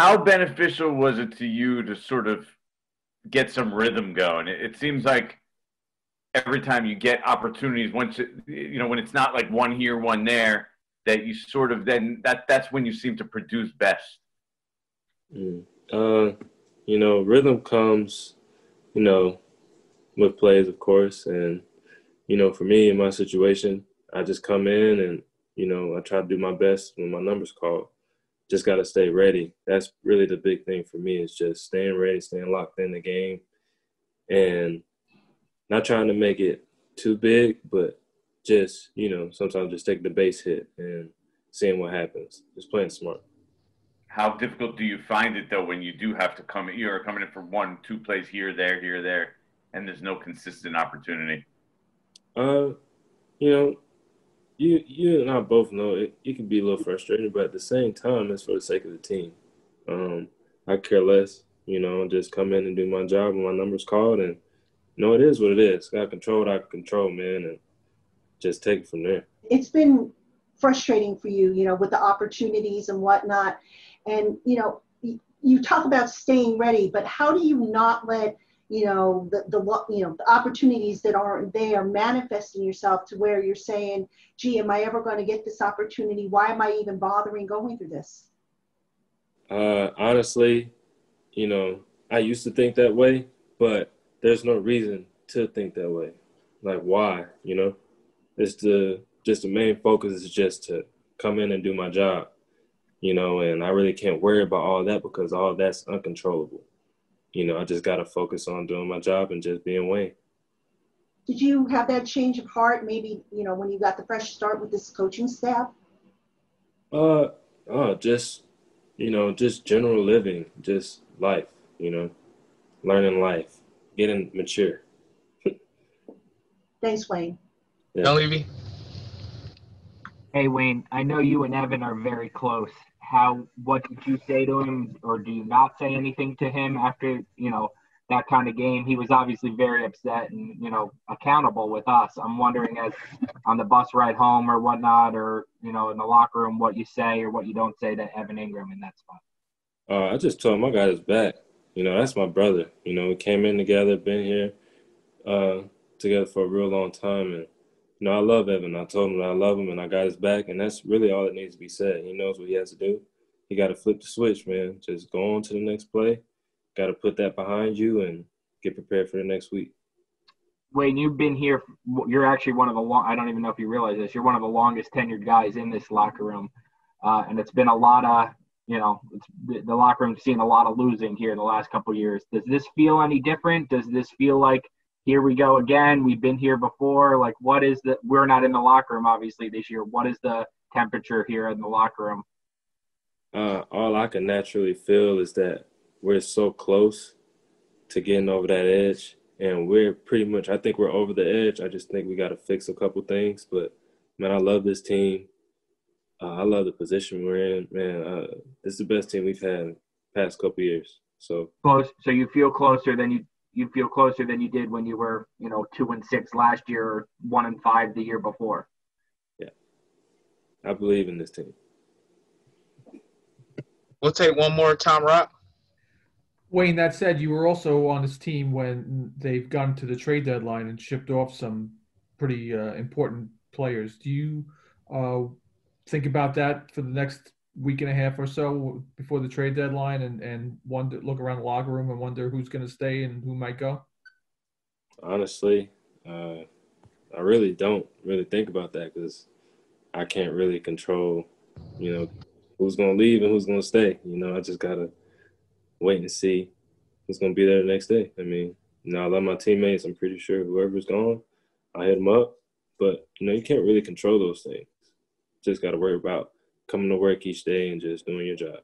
how beneficial was it to you to sort of get some rhythm going? It, it seems like every time you get opportunities, once it, you know when it's not like one here, one there, that you sort of then that that's when you seem to produce best. Mm. Uh, you know, rhythm comes, you know, with plays, of course, and you know, for me in my situation, I just come in and you know I try to do my best when my numbers called. Just got to stay ready. That's really the big thing for me is just staying ready, staying locked in the game, and not trying to make it too big, but just you know sometimes just take the base hit and seeing what happens. Just playing smart. How difficult do you find it though when you do have to come? You're coming in for one, two plays here, there, here, there, and there's no consistent opportunity. Uh, you know, you you and I both know it. It can be a little frustrating, but at the same time, it's for the sake of the team. Um, I care less. You know, just come in and do my job when my number's called, and you know it is what it is. Got to control what I can control, man, and just take it from there. It's been frustrating for you, you know, with the opportunities and whatnot. And, you know, you talk about staying ready, but how do you not let, you know, the, the, you know, the opportunities that aren't there manifesting yourself to where you're saying, gee, am I ever going to get this opportunity? Why am I even bothering going through this? Uh, honestly, you know, I used to think that way, but there's no reason to think that way. Like, why, you know? It's the just the main focus is just to come in and do my job, you know, and I really can't worry about all that because all that's uncontrollable. You know, I just got to focus on doing my job and just being Wayne. Did you have that change of heart maybe, you know, when you got the fresh start with this coaching staff? Uh, oh, just, you know, just general living, just life, you know, learning life, getting mature. Thanks, Wayne. Yeah. Levy. Hey Wayne, I know you and Evan are very close. How what did you say to him or do you not say anything to him after, you know, that kind of game? He was obviously very upset and, you know, accountable with us. I'm wondering as on the bus ride home or whatnot or, you know, in the locker room what you say or what you don't say to Evan Engram in that spot. Uh, I just told him I got his back. You know, that's my brother. You know, we came in together, been here uh, together for a real long time and you know, I love Evan. I told him I love him and I got his back, and that's really all that needs to be said. He knows what he has to do. He got to flip the switch, man. Just go on to the next play. Got to put that behind you and get prepared for the next week. Wayne, you've been here. You're actually one of the long. I don't even know if you realize this. You're one of the longest tenured guys in this locker room, uh, and it's been a lot of you know the, the locker room's seen a lot of losing here the last couple years. Does this feel any different? Does this feel like here we go again. We've been here before. Like, what is the? We're not in the locker room obviously this year. What is the temperature here in the locker room? Uh, all I can naturally feel is that we're so close to getting over that edge, and we're pretty much. I think we're over the edge. I just think we got to fix a couple things. But man, I love this team. Uh, I love the position we're in. Man, uh, this is the best team we've had in the past couple years. So close. So you feel closer than you you feel closer than you did when you were, you know, two and six last year or one and five the year before. Yeah. I believe in this team. We'll take one more, Tom Rock. Wayne, that said, you were also on this team when they've gone to the trade deadline and shipped off some pretty uh, important players. Do you uh, think about that for the next week and a half or so before the trade deadline and and wonder look around the locker room and wonder who's going to stay and who might go? Honestly, uh, I really don't really think about that because I can't really control, you know, who's going to leave and who's going to stay. You know, I just gotta wait and see who's going to be there the next day. I mean, you know, I love my teammates. I'm pretty sure whoever's gone, I hit them up. But you know, you can't really control those things. Just got to worry about coming to work each day and just doing your job.